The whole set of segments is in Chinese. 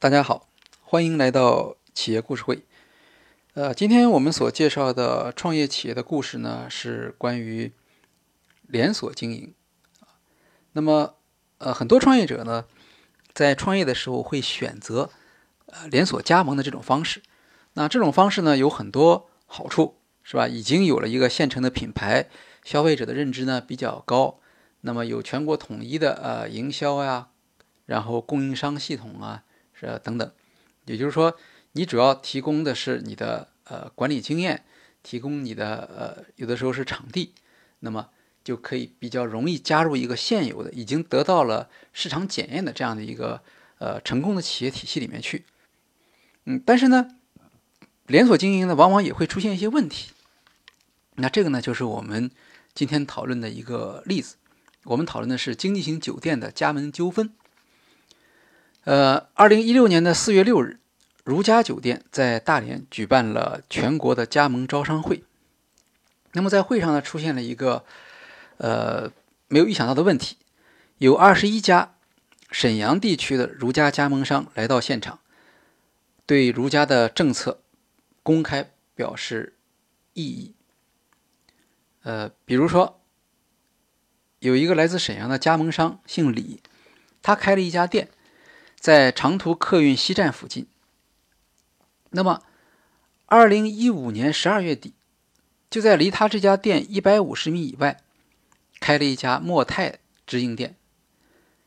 大家好，欢迎来到企业故事会。呃，今天我们所介绍的创业企业的故事呢，是关于连锁经营。那么，呃，很多创业者呢，在创业的时候会选择呃连锁加盟的这种方式。那这种方式呢，有很多好处，是吧？已经有了一个现成的品牌，消费者的认知呢比较高。那么有全国统一的呃营销呀，然后供应商系统啊。这等等，也就是说，你主要提供的是你的呃管理经验，提供你的呃有的时候是场地，那么就可以比较容易加入一个现有的已经得到了市场检验的这样的一个呃成功的企业体系里面去。嗯，但是呢，连锁经营呢往往也会出现一些问题。那这个呢就是我们今天讨论的一个例子，我们讨论的是经济型酒店的加盟纠纷。呃，二零一六年的四月六日，如家酒店在大连举办了全国的加盟招商会。那么在会上呢，出现了一个呃没有预想到的问题，有二十一家沈阳地区的如家加盟商来到现场，对如家的政策公开表示异议。呃，比如说，有一个来自沈阳的加盟商姓李，他开了一家店。在长途客运西站附近。那么，二零一五年十二月底，就在离他这家店一百五十米以外，开了一家莫泰直营店。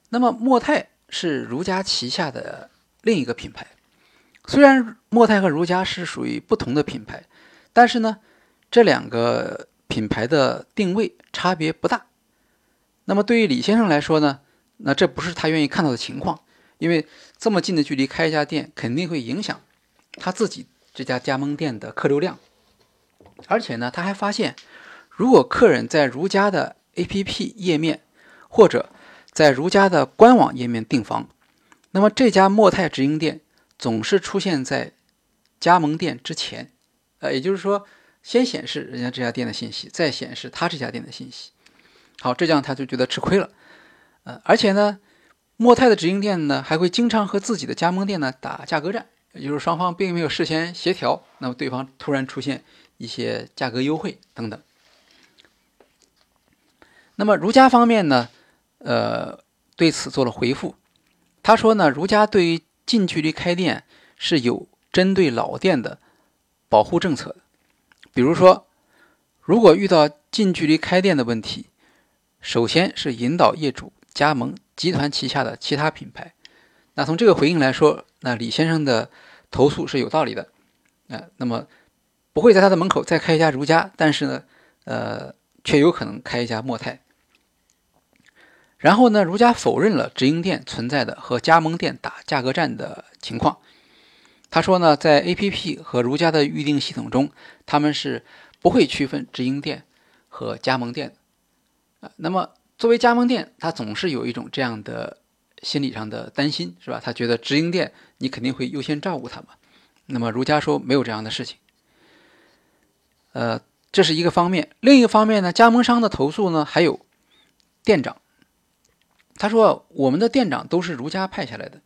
那么，莫泰是如家旗下的另一个品牌。虽然莫泰和如家是属于不同的品牌，但是呢，这两个品牌的定位差别不大。那么，对于李先生来说呢，那这不是他愿意看到的情况。因为这么近的距离开一家店，肯定会影响他自己这家加盟店的客流量。而且呢，他还发现，如果客人在如家的 APP 页面或者在如家的官网页面订房，那么这家莫泰直营店总是出现在加盟店之前。呃，也就是说，先显示人家这家店的信息，再显示他这家店的信息。好，这样他就觉得吃亏了。呃，而且呢。莫泰的直营店呢，还会经常和自己的加盟店呢打价格战，也就是双方并没有事先协调，那么对方突然出现一些价格优惠等等。那么如家方面呢，呃，对此做了回复，他说呢，如家对于近距离开店是有针对老店的保护政策的，比如说，如果遇到近距离开店的问题，首先是引导业主加盟。集团旗下的其他品牌，那从这个回应来说，那李先生的投诉是有道理的，啊，那么不会在他的门口再开一家如家，但是呢，呃，却有可能开一家莫泰。然后呢，如家否认了直营店存在的和加盟店打价格战的情况。他说呢，在 APP 和如家的预订系统中，他们是不会区分直营店和加盟店的，啊，那么。作为加盟店，他总是有一种这样的心理上的担心，是吧？他觉得直营店你肯定会优先照顾他嘛。那么如家说没有这样的事情。呃，这是一个方面。另一方面呢，加盟商的投诉呢，还有店长。他说我们的店长都是如家派下来的，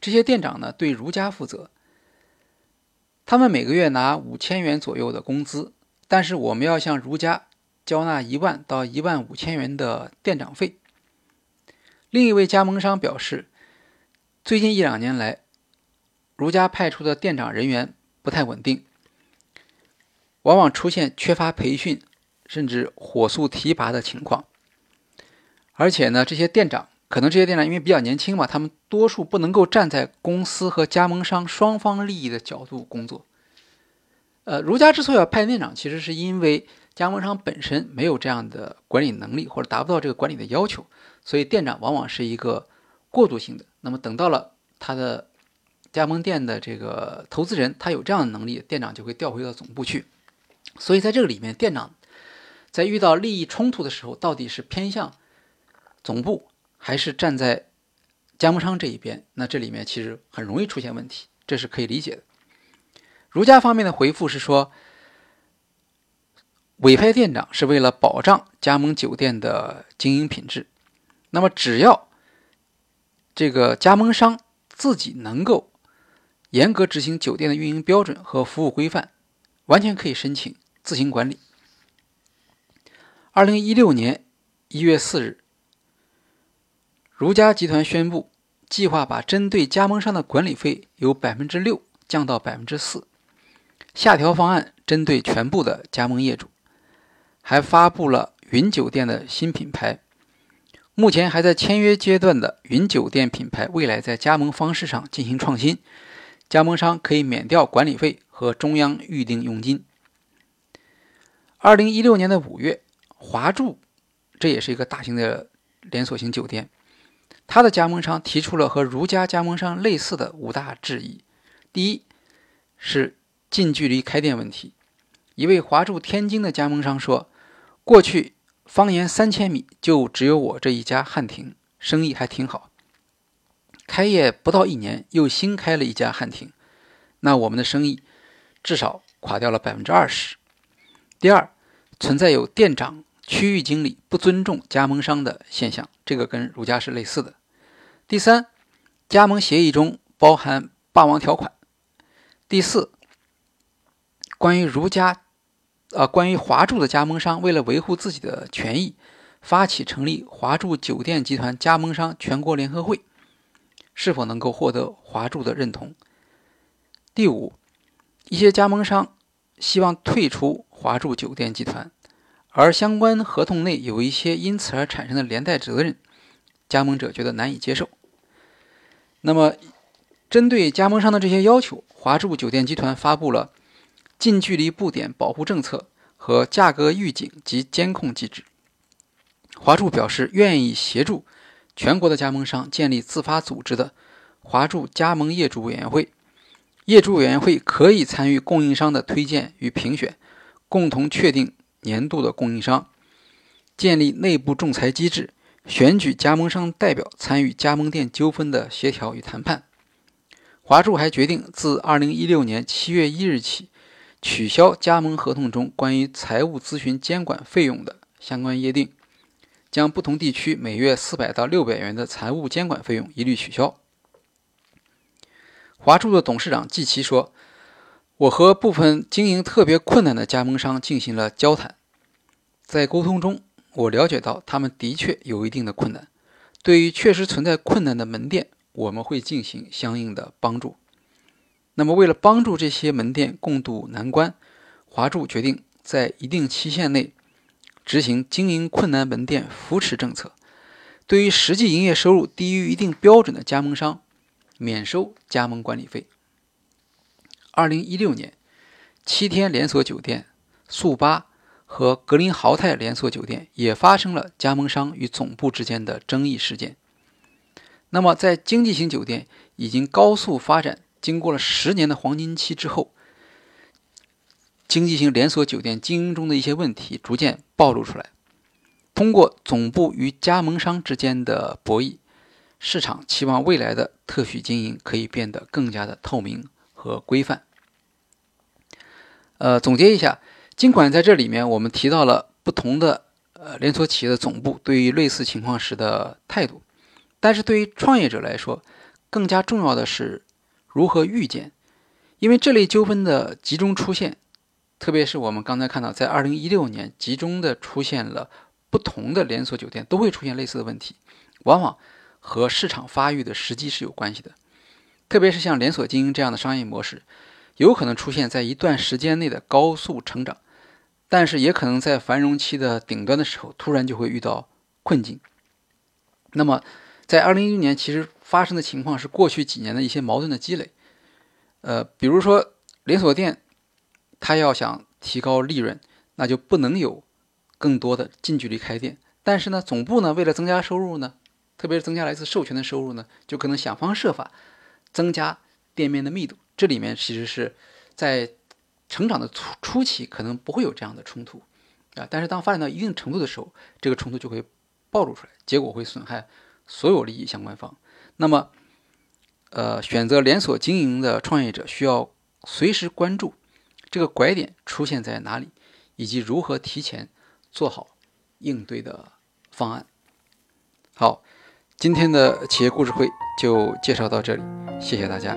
这些店长呢对如家负责，他们每个月拿五千元左右的工资，但是我们要向如家。交纳一万到一万五千元的店长费。另一位加盟商表示，最近一两年来，如家派出的店长人员不太稳定，往往出现缺乏培训，甚至火速提拔的情况。而且呢，这些店长可能这些店长因为比较年轻嘛，他们多数不能够站在公司和加盟商双方利益的角度工作。呃，如家之所以要派店长，其实是因为。加盟商本身没有这样的管理能力，或者达不到这个管理的要求，所以店长往往是一个过渡性的。那么等到了他的加盟店的这个投资人，他有这样的能力，店长就会调回到总部去。所以在这个里面，店长在遇到利益冲突的时候，到底是偏向总部还是站在加盟商这一边？那这里面其实很容易出现问题，这是可以理解的。如家方面的回复是说。委派店长是为了保障加盟酒店的经营品质。那么，只要这个加盟商自己能够严格执行酒店的运营标准和服务规范，完全可以申请自行管理。二零一六年一月四日，如家集团宣布，计划把针对加盟商的管理费由百分之六降到百分之四，下调方案针对全部的加盟业主，还发布了云酒店的新品牌。目前还在签约阶段的云酒店品牌，未来在加盟方式上进行创新，加盟商可以免掉管理费和中央预订佣金。二零一六年的五月。华住，这也是一个大型的连锁型酒店，它的加盟商提出了和如家加盟商类似的五大质疑。第一是近距离开店问题。一位华住天津的加盟商说：“过去方圆三千米就只有我这一家汉庭，生意还挺好。开业不到一年，又新开了一家汉庭，那我们的生意至少垮掉了百分之二十。”第二，存在有店长。区域经理不尊重加盟商的现象，这个跟儒家是类似的。第三，加盟协议中包含霸王条款。第四，关于儒家，呃，关于华住的加盟商为了维护自己的权益，发起成立华住酒店集团加盟商全国联合会，是否能够获得华住的认同？第五，一些加盟商希望退出华住酒店集团。而相关合同内有一些因此而产生的连带责任，加盟者觉得难以接受。那么，针对加盟商的这些要求，华住酒店集团发布了近距离布点保护政策和价格预警及监控机制。华住表示愿意协助全国的加盟商建立自发组织的华住加盟业主委员会，业主委员会可以参与供应商的推荐与评选，共同确定。年度的供应商建立内部仲裁机制，选举加盟商代表参与加盟店纠纷的协调与谈判。华住还决定自二零一六年七月一日起取消加盟合同中关于财务咨询监管费用的相关约定，将不同地区每月四百到六百元的财务监管费用一律取消。华住的董事长季琦说。我和部分经营特别困难的加盟商进行了交谈，在沟通中，我了解到他们的确有一定的困难。对于确实存在困难的门店，我们会进行相应的帮助。那么，为了帮助这些门店共度难关，华住决定在一定期限内执行经营困难门店扶持政策。对于实际营业收入低于一定标准的加盟商，免收加盟管理费。二零一六年，七天连锁酒店速八和格林豪泰连锁酒店也发生了加盟商与总部之间的争议事件。那么，在经济型酒店已经高速发展，经过了十年的黄金期之后，经济型连锁酒店经营中的一些问题逐渐暴露出来。通过总部与加盟商之间的博弈，市场期望未来的特许经营可以变得更加的透明。和规范。呃，总结一下，尽管在这里面我们提到了不同的呃连锁企业的总部对于类似情况时的态度，但是对于创业者来说，更加重要的是如何预见，因为这类纠纷的集中出现，特别是我们刚才看到，在二零一六年集中的出现了不同的连锁酒店都会出现类似的问题，往往和市场发育的时机是有关系的。特别是像连锁经营这样的商业模式，有可能出现在一段时间内的高速成长，但是也可能在繁荣期的顶端的时候，突然就会遇到困境。那么，在二零一六年，其实发生的情况是过去几年的一些矛盾的积累。呃，比如说连锁店，它要想提高利润，那就不能有更多的近距离开店。但是呢，总部呢，为了增加收入呢，特别是增加来自授权的收入呢，就可能想方设法。增加店面的密度，这里面其实是在成长的初初期可能不会有这样的冲突啊，但是当发展到一定程度的时候，这个冲突就会暴露出来，结果会损害所有利益相关方。那么，呃，选择连锁经营的创业者需要随时关注这个拐点出现在哪里，以及如何提前做好应对的方案。好。今天的企业故事会就介绍到这里，谢谢大家。